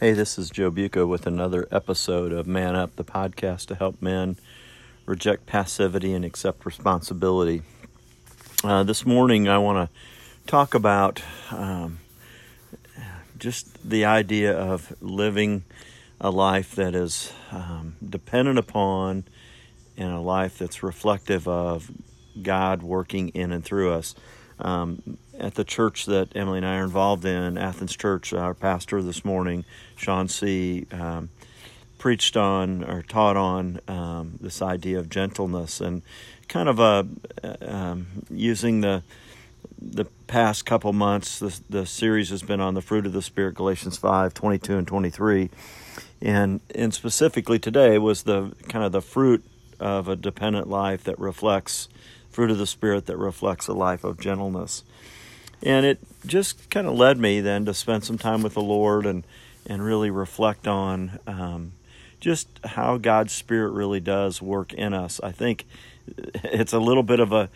Hey, this is Joe Buca with another episode of Man Up, the podcast to help men reject passivity and accept responsibility. Uh, this morning, I want to talk about um, just the idea of living a life that is um, dependent upon and a life that's reflective of God working in and through us. Um, at the church that Emily and I are involved in, Athens Church, our pastor this morning, Sean C., um, preached on or taught on um, this idea of gentleness and kind of a, um, using the the past couple months, the, the series has been on the fruit of the Spirit, Galatians 5, 22 and 23. And, and specifically today was the kind of the fruit of a dependent life that reflects fruit of the Spirit that reflects a life of gentleness. And it just kind of led me then to spend some time with the Lord and, and really reflect on um, just how God's Spirit really does work in us. I think it's a little bit of a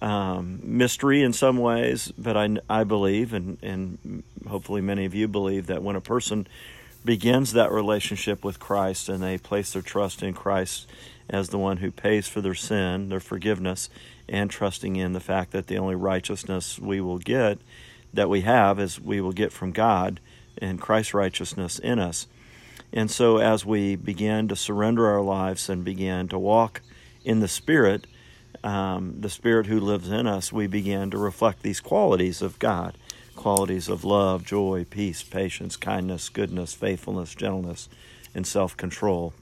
um, mystery in some ways, but I, I believe, and, and hopefully many of you believe, that when a person begins that relationship with Christ and they place their trust in Christ as the one who pays for their sin, their forgiveness, and trusting in the fact that the only righteousness we will get, that we have, is we will get from God and Christ's righteousness in us. And so, as we begin to surrender our lives and begin to walk in the Spirit, um, the Spirit who lives in us, we begin to reflect these qualities of God qualities of love, joy, peace, patience, kindness, goodness, faithfulness, gentleness, and self control.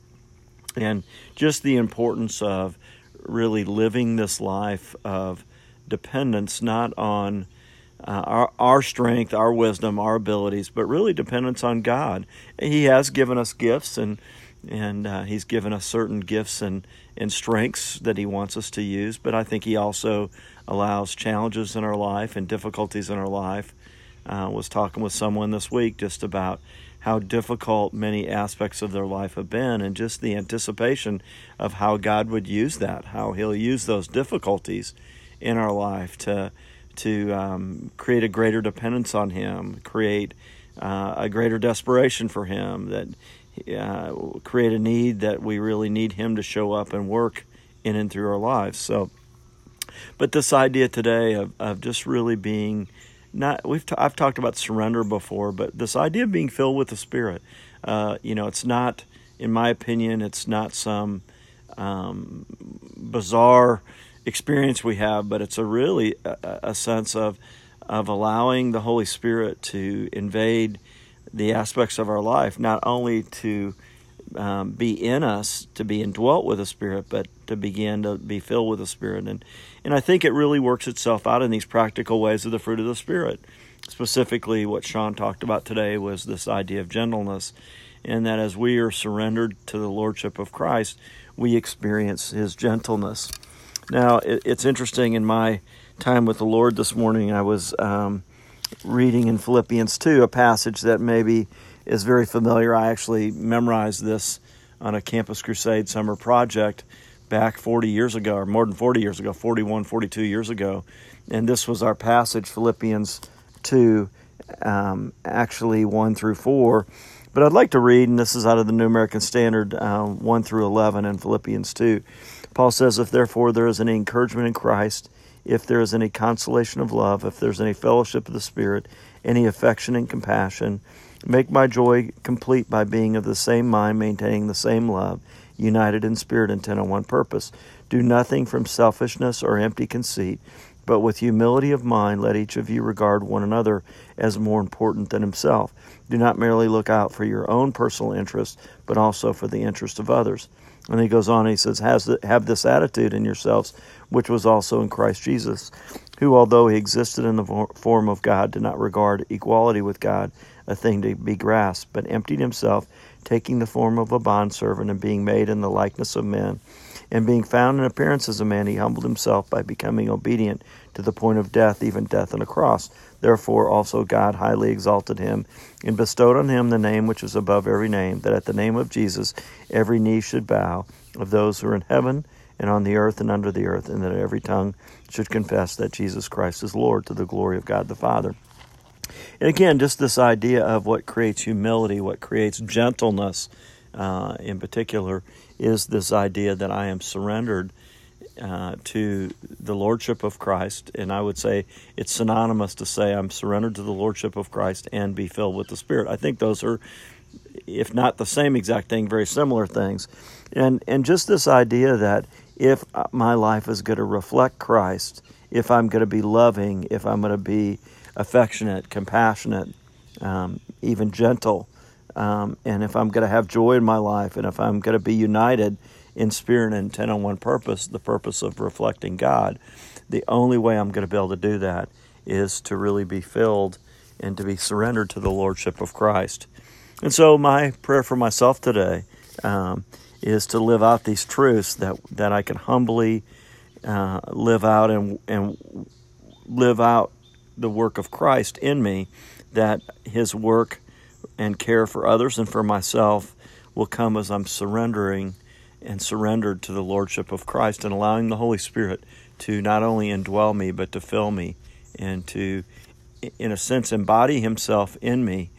And just the importance of really living this life of dependence not on uh, our, our strength, our wisdom, our abilities, but really dependence on God. He has given us gifts and and uh, he's given us certain gifts and, and strengths that he wants us to use but i think he also allows challenges in our life and difficulties in our life uh, was talking with someone this week just about how difficult many aspects of their life have been and just the anticipation of how God would use that, how He'll use those difficulties in our life to to um, create a greater dependence on Him, create uh, a greater desperation for Him, that uh, create a need that we really need Him to show up and work in and through our lives. So, but this idea today of, of just really being not we've t- I've talked about surrender before, but this idea of being filled with the Spirit, uh, you know, it's not, in my opinion, it's not some um, bizarre experience we have, but it's a really a, a sense of of allowing the Holy Spirit to invade the aspects of our life, not only to um, be in us, to be indwelt with the Spirit, but to begin to be filled with the Spirit. And, and I think it really works itself out in these practical ways of the fruit of the Spirit. Specifically, what Sean talked about today was this idea of gentleness, and that as we are surrendered to the Lordship of Christ, we experience His gentleness. Now, it, it's interesting in my time with the Lord this morning, I was um, reading in Philippians 2 a passage that maybe is very familiar. I actually memorized this on a Campus Crusade summer project back 40 years ago, or more than 40 years ago, 41, 42 years ago. And this was our passage, Philippians 2, um, actually 1 through 4. But I'd like to read, and this is out of the New American Standard, uh, 1 through 11 in Philippians 2. Paul says, If therefore there is any encouragement in Christ, if there is any consolation of love, if there's any fellowship of the Spirit, any affection and compassion, Make my joy complete by being of the same mind, maintaining the same love, united in spirit, intent on one purpose. Do nothing from selfishness or empty conceit, but with humility of mind, let each of you regard one another as more important than himself. Do not merely look out for your own personal interest, but also for the interest of others. And he goes on, he says, Have this attitude in yourselves, which was also in Christ Jesus, who, although he existed in the form of God, did not regard equality with God a thing to be grasped, but emptied himself, taking the form of a bondservant and being made in the likeness of men. And being found in appearance as a man, he humbled himself by becoming obedient to the point of death, even death on a cross. Therefore also God highly exalted him and bestowed on him the name which is above every name, that at the name of Jesus every knee should bow, of those who are in heaven and on the earth and under the earth, and that every tongue should confess that Jesus Christ is Lord to the glory of God the Father. And again, just this idea of what creates humility, what creates gentleness uh, in particular, is this idea that I am surrendered uh, to the Lordship of Christ. And I would say it's synonymous to say I'm surrendered to the Lordship of Christ and be filled with the Spirit. I think those are, if not the same exact thing, very similar things. And, and just this idea that if my life is going to reflect Christ, if I'm going to be loving, if I'm going to be affectionate, compassionate, um, even gentle, um, and if I'm going to have joy in my life, and if I'm going to be united in spirit and intent on one purpose, the purpose of reflecting God, the only way I'm going to be able to do that is to really be filled and to be surrendered to the Lordship of Christ. And so, my prayer for myself today um, is to live out these truths that, that I can humbly uh, live out and, and live out the work of Christ in me, that His work and care for others and for myself will come as I'm surrendering and surrendered to the Lordship of Christ and allowing the Holy Spirit to not only indwell me, but to fill me and to, in a sense, embody Himself in me,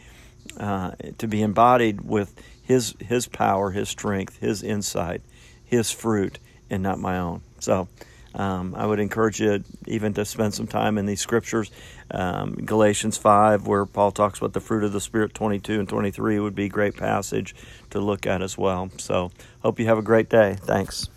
uh, to be embodied with His, His power, His strength, His insight, His fruit, and not my own. So, um, I would encourage you even to spend some time in these scriptures. Um, Galatians 5, where Paul talks about the fruit of the Spirit, 22 and 23, would be a great passage to look at as well. So, hope you have a great day. Thanks.